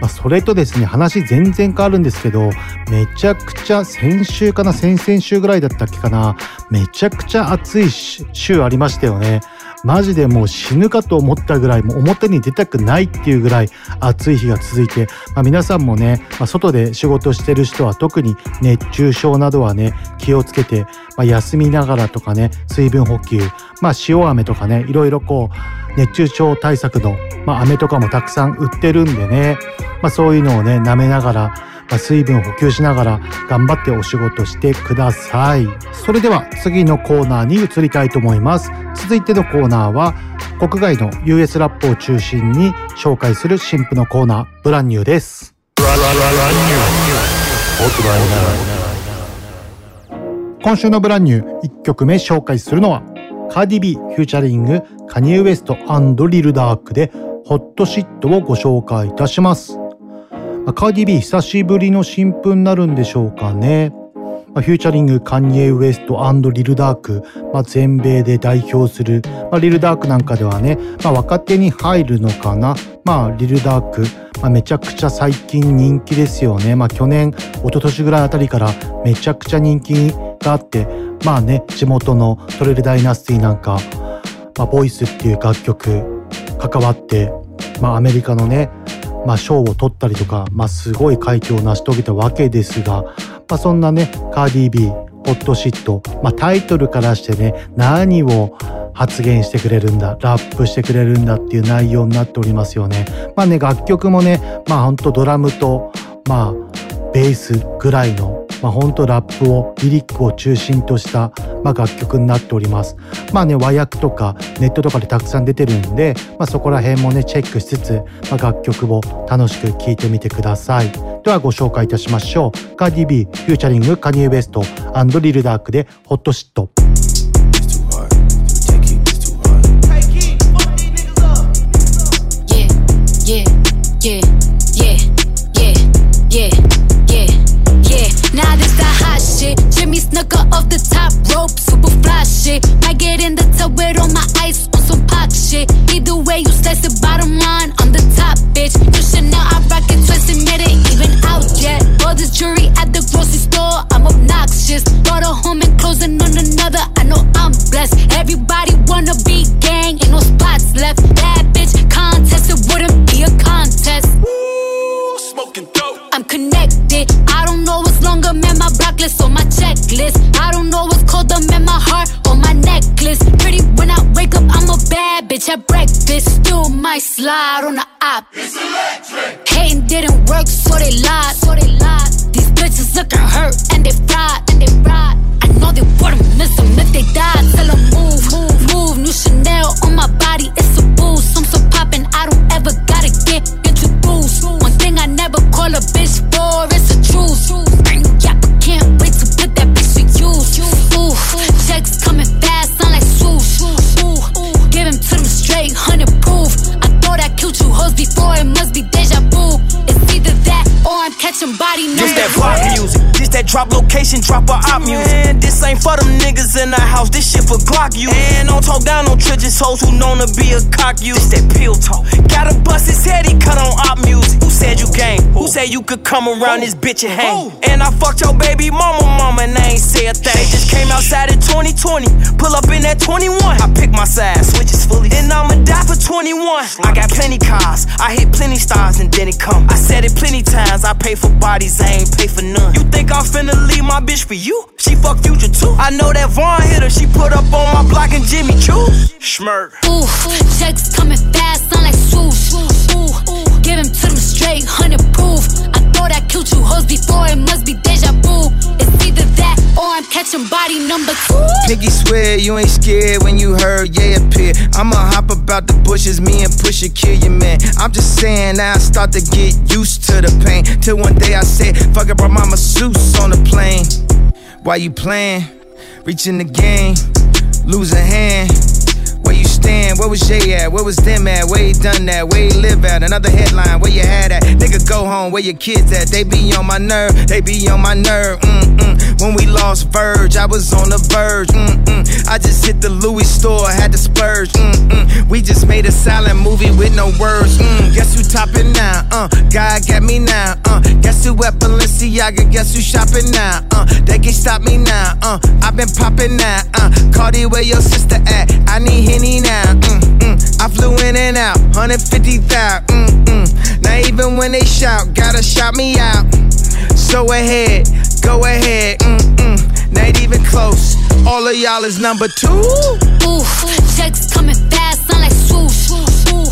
まあ、それとですね、話全然変わるんですけど、めちゃくちゃ先週かな、先々週ぐらいだったっけかな、めちゃくちゃ暑い週ありましたよね。マジでもう死ぬかと思ったぐらい、もう表に出たくないっていうぐらい暑い日が続いて、まあ、皆さんもね、まあ、外で仕事してる人は特に熱中症などはね、気をつけて、まあ、休みながらとかね、水分補給、まあ、塩飴とかね、いろいろこう、熱中症対策の、まあ、飴とかもたくさん売ってるんでね、まあ、そういうのをね、舐めながら、まあ、水分補給しながら頑張ってお仕事してください。それでは次のコーナーに移りたいと思います。続いてのコーナーは国外の US ラップを中心に紹介する新婦のコーナー、ブランニューです。今週のブランニュー1曲目紹介するのはカーディビーフューチャリングカニエ・ウエストリルダークでホットシットをご紹介いたします。カーディビー久しぶりの新譜になるんでしょうかね。フューチャリングカニエ・ウエストリルダーク、まあ、全米で代表する、まあ、リルダークなんかではね、まあ、若手に入るのかな。まあ、リルダーク、まあ、めちゃくちゃ最近人気ですよね。まあ、去年、一昨年ぐらいあたりからめちゃくちゃ人気があって、まあね、地元のトレルダイナスティなんか、まあ、ボイスっていう楽曲関わって、まあ、アメリカのね、まあ、賞を取ったりとか、まあ、すごい快挙を成し遂げたわけですが、まあ、そんなね、カーディービー、ホットシット、まあ、タイトルからしてね、何を発言してくれるんだ、ラップしてくれるんだっていう内容になっておりますよね。まあね、楽曲もね、まあほんとドラムと、まあ、ベースぐらいの、まあ本当ラップを、リリックを中心とした、まあ楽曲になっております。まあね、和訳とかネットとかでたくさん出てるんで、まあそこら辺もね、チェックしつつ、まあ楽曲を楽しく聴いてみてください。ではご紹介いたしましょう。カーディビー、フューチャリング、カニエ・ウエスト、リルダークで、ホットシット。Shit. Either way, you slice the bottom line. I'm the top bitch. You should know I rock it twisted, made it even out yet. All this jewelry at the grocery store, I'm obnoxious. Bought a home and closing on another. I know I'm blessed. Everybody wanna be gang, ain't no spots left. Bad bitch contest, it wouldn't be a contest. Smoking dope. I'm connected. I don't know what's longer, man. My block list on my checklist. I'm a bad bitch at breakfast. Still might slide on the op. It's electric. Hating didn't work, so they lied. So they lied. These bitches looking hurt and they fried and they ride. I know they wouldn't miss them if they died. Tell them move, move, move. New Chanel on my body, it's a boost. I'm so catching body This number that pop music. This that drop location, drop a op music. And this ain't for them niggas in the house. This shit for Glock you. And don't talk down on Tridges hoes who known to be a cock you. This that pill talk. Gotta bust his game? Who said you could come around this bitch and hang? And I fucked your baby mama, mama, and I ain't say a thing. They just came outside in 2020. Pull up in that 21. I pick my side, switches fully. And I'ma die for 21. I got plenty cars. I hit plenty stars and then it come. I said it plenty times. I pay for bodies, I ain't pay for none. You think I'm finna leave my bitch for you? She fuck future too. I know that Vaughn hit her. She put up on my block and Jimmy Choo. Schmirk. Ooh, checks coming fast, sound like swoosh. Ooh, Give him to them straight, hundred proof. I thought I killed you hoes before, it must be deja vu. It's either that or I'm catching body number two. Piggy swear you ain't scared when you heard yeah appear. I'ma hop about the bushes, me and push it, kill your man. I'm just saying now I start to get used to the pain. Till one day I said, fuck it, brought my masseuse on the plane. Why you playing? Reaching the game, lose a hand. Where? Where was Jay at? Where was them at? Where he done that? Where he live at? Another headline, where you had at? Nigga, go home, where your kids at? They be on my nerve, they be on my nerve. Mm-mm. When we lost Verge, I was on the verge. Mm-mm. I just hit the Louis store, had to splurge. Mm-mm. We just made a silent movie with no words. Mm. Guess who topping now? Uh, God got me now. Uh, guess who at Balenciaga? Guess who shopping now? Uh, they can't stop me now. Uh, I've been popping now. Uh, Cardi, where your sister at? I need Henny now. Mm-mm. I flew in and out, 150,000. Mm-mm. Now even when they shout, gotta shout me out. So ahead, go ahead. Mm-mm. Not even close. All of y'all is number two. Ooh, checks coming fast, sound like swoosh. Ooh,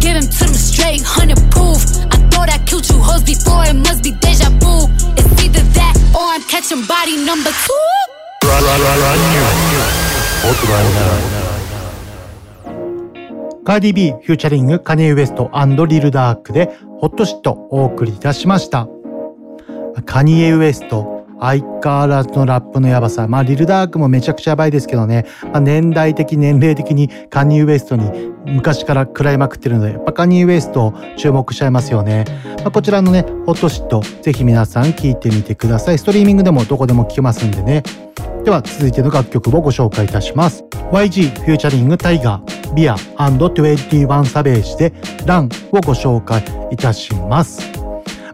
give him to them straight, hundred proof. I thought I killed you hoes before, it must be deja vu. It's either that or I'm catching body number two. カーディビーフューチャリングカニエ・ウエストリル・ダークでホットシットお送りいたしました。カニエ・ウエスト、相変わらずのラップのやばさ。まあ、リルダークもめちゃくちゃやばいですけどね。まあ、年代的、年齢的にカニエ・ウエストに昔から食らいまくってるので、やっぱカニエ・ウエスト注目しちゃいますよね。まあ、こちらのね、ホットシット、ぜひ皆さん聴いてみてください。ストリーミングでもどこでも聴けますんでね。では続いての楽曲をご紹介いたします YG featuring Tyga, BIA & 21 Savage で Run をご紹介いたします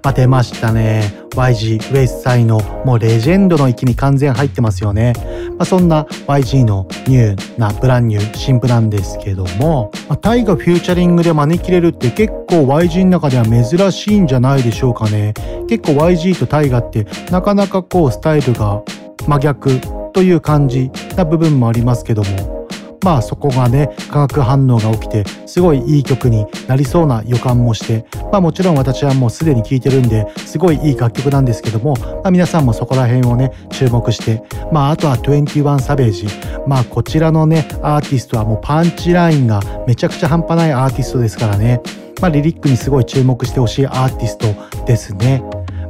まあ、出ましたね。YG ウエスサイのもうレジェンドの域に完全入ってますよね、まあ、そんな YG の new な brand new 新譜なんですけども、まあ、 Tyga featuring で招き入れるって結構 YG の中では珍しいんじゃないでしょうかね。結構 YG とタイガってなかなかこうスタイルが真逆という感じな部分もありますけども。まあそこがね化学反応が起きてすごいいい曲になりそうな予感もしてまあもちろん私はもうすでに聴いてるんですごいいい楽曲なんですけども、まあ、皆さんもそこら辺をね注目してまああとは21サベージまあこちらのねアーティストはもうパンチラインがめちゃくちゃ半端ないアーティストですからねまあリリックにすごい注目してほしいアーティストですね。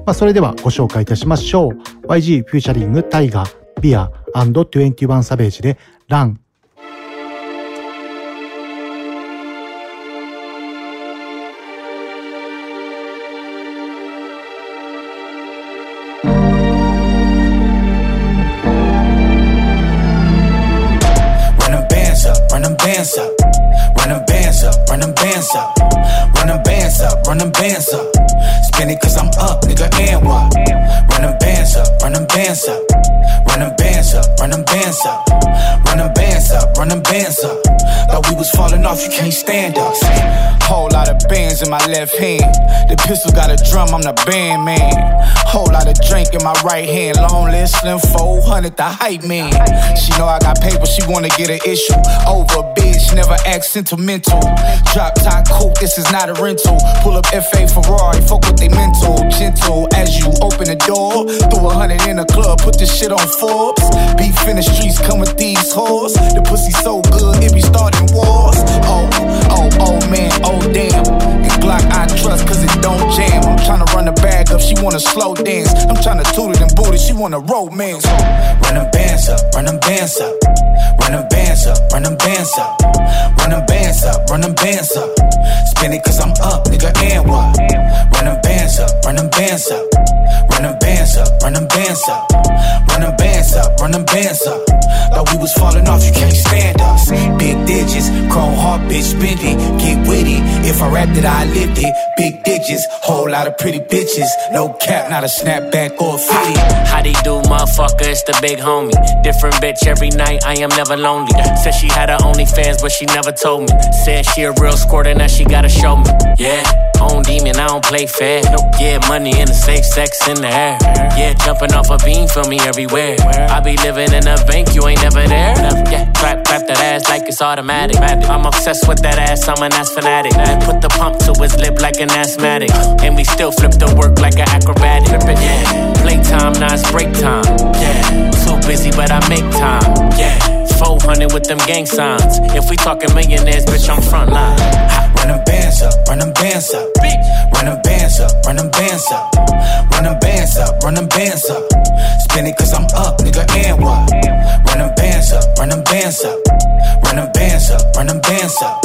まあ、それではご紹介いたしましょう。YG フューチャリングタイガー、ビア &21 サベージでラン。Bands up, run them bands up, run them bands up, run them bands up, run them bands up. Spin it cause I'm up, nigga, and what? Run them bands up, run them bands up, run them bands up, run them bands up, run them bands up, run them bands up. Thought we was falling off, you can't stand us. Whole lot of bands in my left hand. The pistol got a drum, I'm the band man. Whole lot of drink in my right hand. Long list, slim 400, the hype man. She know I got paper, she wanna get an issue. Over a bitch, never act sentimental. Drop top coupe, this is not a rental. Pull up FA Ferrari, fuck with they mental. Gentle as you open the door. Throw a hundred in the club, put this shit on Forbes. Beef in the streets, come with these whores. The pussy so good, it be starting wars. Oh, oh, oh man, oh damn. And Glock I trust cause it don't jam. I'm tryna run the bag up, she wanna slow dance. I'm tryna toot it and booty, she wanna romance. Run them bands up, run them bands up. Run them bands up, run them bands up. Run them bands up, run them bands up. Spin it cause I'm up, nigga, and what? Run them bands up, run them bands up. Run them bands up, run them bands up. Run them bands up, run them bands up. Thought we was falling off, you can't stand us. Big digits, chrome heart, bitch, bend it, get witty. If I rapped it, I lived it. Big digits, whole lot of pretty bitches. No cap, not a snapback or a fitty. How they do, motherfucker? It's the big homie. Different bitch every night, I am never lonely. Said she had her OnlyFans, but she never told me. Said she a real squirt and that she gotta show me. Yeah. Own demon, I don't play fair. Yeah, money in the safe, sex in the air. Yeah, jumping off a beam for me everywhere. I be living in a bank, you ain't never there. Yeah, clap, clap that ass like it's automatic. I'm obsessed with that ass, I'm an ass fanatic. Put the pump to his lip like an asthmatic. And we still flip the work like an acrobatic. Yeah, playtime, now it's break time. Yeah, too busy, but I make time. Yeah. 400 with them gang signs. If we talking millionaires, bitch, I'm front line. Run them bands up, run them bands up. Run them bands up, run them bands up. Run them bands up, run them bands up. Spin it cause I'm up, nigga, and what? Run them bands up, run them bands up. Run them bands up, run them bands up.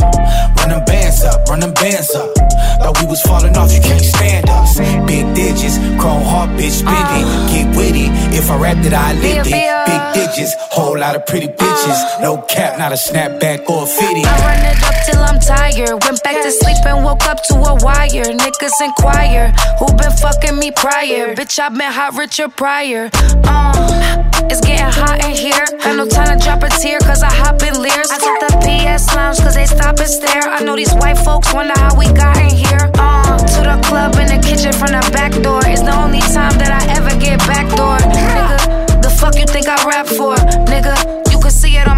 Run them bands up, run them bands up. Thought we was falling off, you can't stand us. Big digits, chrome heart, bitch, spinning. Get witty, if I rapped it, I lived it. Big digits, whole lot of pretty bitches. No cap, not a snapback or a fitty. I run it up till I'm tired. Went back to sleep and woke up to a wire. Niggas inquire who been fucking me prior. Bitch, I been hot Richard Pryor. Uh, it's getting hot in here. Had no time to drop a tear, cause I hop in leers. I took the PS lounge, cause they stop and stare. I know these white folks wonder how we got in here. Uh, to the club in the kitchen from the back door. It's the only time that I ever get backdoor. Nigga, the fuck you think I rap for? Nigga,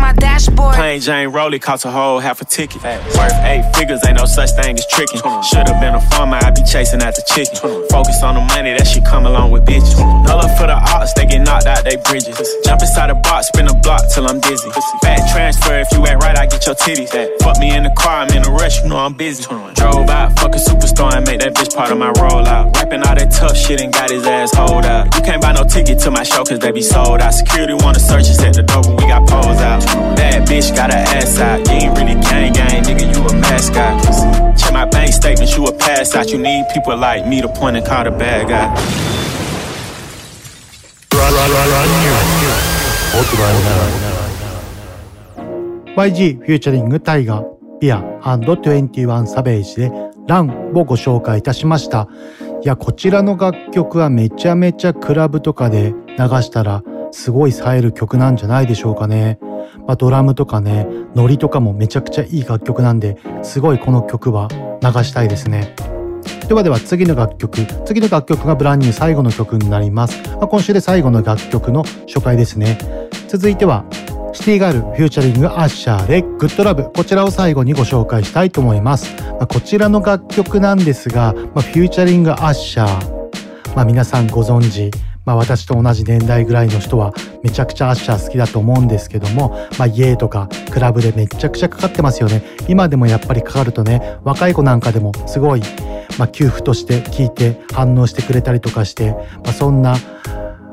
my dashboard. Plain Jane Rolly cost a whole half a ticket. Worth eight figures, ain't no such thing as tricking. Should've been a farmer, I'd be chasing after chicken. Focus on the money, that shit come along with bitches. No love for the arts, they get knocked out they bridges. Jump inside a box, spin a block till I'm dizzy. Fat transfer, if you act right, I get your titties. Fuck me in the car, I'm in a rush, you know I'm busy. Drove out, fuck a superstar and make that bitch part of my rollout. Rapping all that tough shit and got his ass hold out. You can't buy no ticket to my show cause they be sold out. Security wanna search us at the door when we got poles out. Bad bitch got her ass out. You ain't really gang gang, nigga, you a mascot. Check my bank statements, you a pass out. You need people like me to point and call the bad guy. YG フューチャリングタイガー、ビア &21 サベージでランをご紹介いたしました。いや、こちらの楽曲はめちゃめちゃクラブとかで流したらすごい冴える曲なんじゃないでしょうかね。まあ、ドラムとかね、ノリとかもめちゃくちゃいい楽曲なんで、すごいこの曲は流したいですね。ではでは次の楽曲。次の楽曲が brand new 最後の曲になります。まあ、今週で最後の楽曲の紹介ですね。続いては、 City Girls featuring Usher で Good Love。こちらを最後にご紹介したいと思います。まあ、こちらの楽曲なんですが、まあ、 featuring Usher。まあ、皆さんご存知、まあ私と同じ年代ぐらいの人はめちゃくちゃアッシャー好きだと思うんですけども、まあ家とかクラブでめちゃくちゃかかってますよね。今でもやっぱりかかるとね、若い子なんかでもすごい、まあ給付として聞いて反応してくれたりとかして、まあそんな、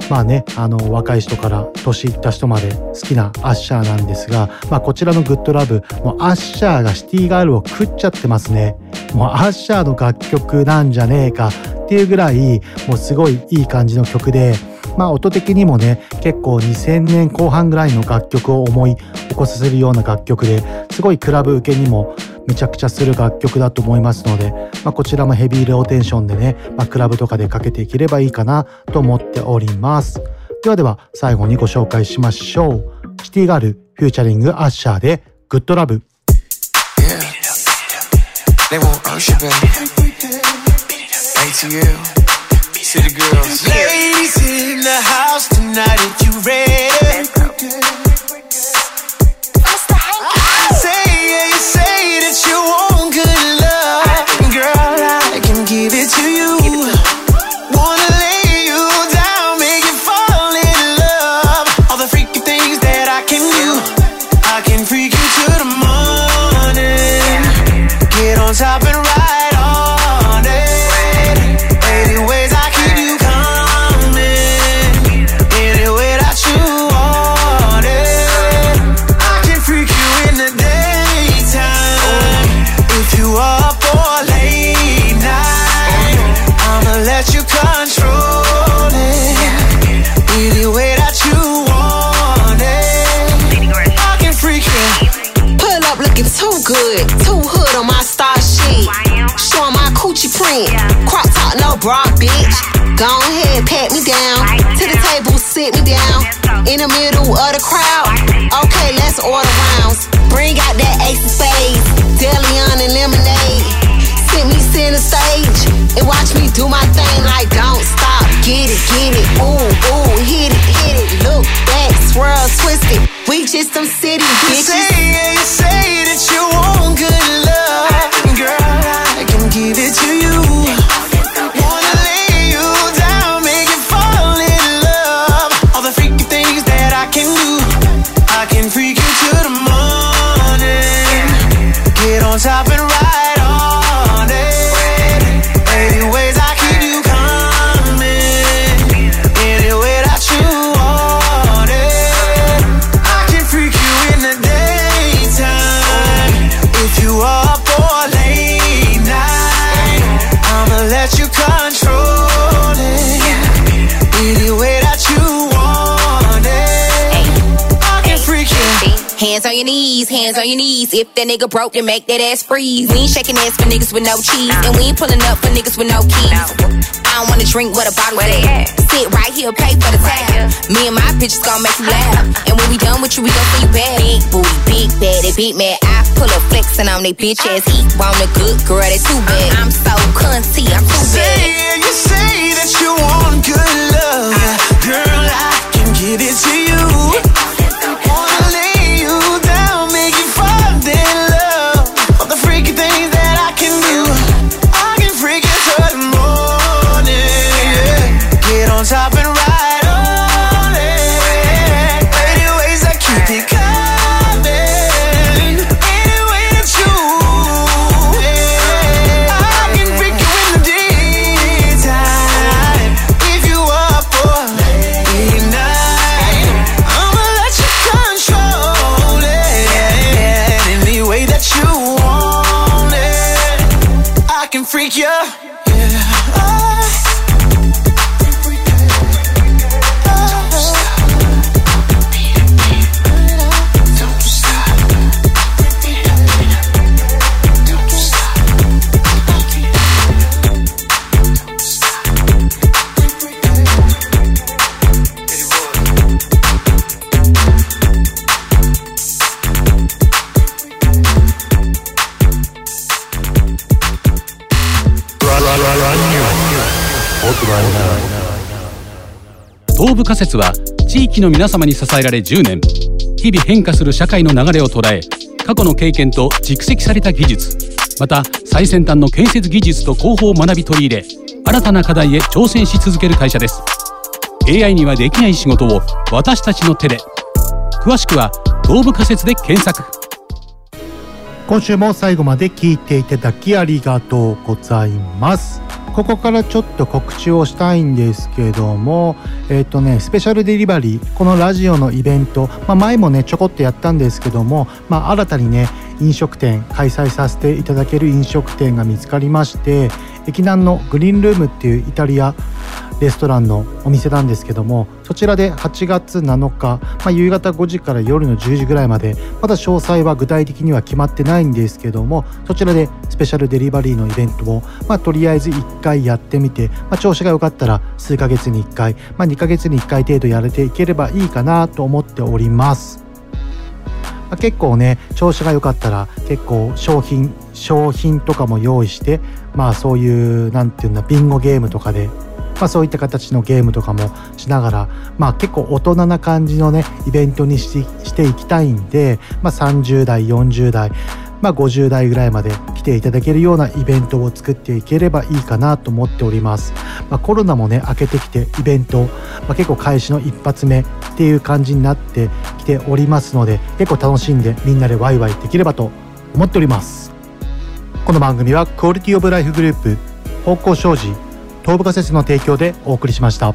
まあね、あの、若い人から年いった人まで好きなアッシャーなんですが、まあこちらのグッドラブ、もうアッシャーがシティガールを食っちゃってますね。もうアッシャーの楽曲なんじゃねえかっていうぐらい、もうすごいいい感じの曲で、まあ音的にもね、結構2000年後半ぐらいの楽曲を思い起こさせるような楽曲で、すごいクラブ受けにもめちゃくちゃする楽曲だと思いますので、まあこちらもヘビーローテンションでね、まあクラブとかでかけていければいいかなと思っております。ではでは最後にご紹介しましょう。シティガールフューチャリングアッシャーでグッドラブ。They want Usher, baby. ATL. City girls. Ladies in the house tonight, if you ready? Sit down. In the middle of the crowd. Okay, let's order rounds. Bring out that ace of spades, Deleon and lemonade. Let me center stage and watch me do my thing like don't stop. Get it, get it, ooh, ooh, hit it, hit it. Look back, swirl, twist it. We just some city Hands on your knees, hands on your knees. If that nigga broke, then make that ass freeze. We ain't shaking ass for niggas with no cheese. And we ain't pulling up for niggas with no keys. I don't wanna drink what a bottle's at. Sit right here, pay for the tab. Me and my bitches gon' make you laugh. And when we done with you, we gon' see you back. Big booty, big bad, they big mad. I pull up flexing on they bitch ass. Eat want a good girl, they too bad. I'm so cunty, I'm too Say, bad. you say that you want good love. Girl, I can give it to you. 東部仮説は地域の皆様に支えられ10年。日々変化する社会の流れを捉え過去の経験と蓄積された技術。また最先端の建設技術と工法を学び取り入れ新たな課題へ挑戦し続ける会社です。AI にはできない仕事を私たちの手で。詳しくは東部仮説で検索。今週も最後まで聞いていただきありがとうございます。ここからちょっと告知をしたいんですけどもえっ、とねスペシャルデリバリーこのラジオのイベント、まあ、前もねちょこっとやったんですけども、まあ、新たにね飲食店開催させていただける飲食店が見つかりまして駅南のグリーンルームっていうイタリアレストランのお店なんですけどもそちらで8月7日、まあ、夕方5時から夜の10時ぐらいまでまだ詳細は具体的には決まってないんですけどもそちらでスペシャルデリバリーのイベントを、まあ、とりあえず1回やってみて、まあ、調子が良かったら数ヶ月に1回、ま、2ヶ月に1回程度やれていければいいかなと思っております。ま結構ね調子が良かったら結構商品商品とかも用意してまあそういうなんていうんだビンゴゲームとかでまあそういった形のゲームとかもしながらまあ結構大人な感じのねイベントにししていきたいんでまあ30代40代まあ50代ぐらいまで来ていただけるようなイベントを作っていければいいかなと思っております。まあ、コロナもね明けてきてイベント、まあ、結構開始の一発目っていう感じになってきておりますので結構楽しんでみんなでワイワイできればと思っております。この番組はクオリティオブライフグループ方向障子東部仮説の提供でお送りしました。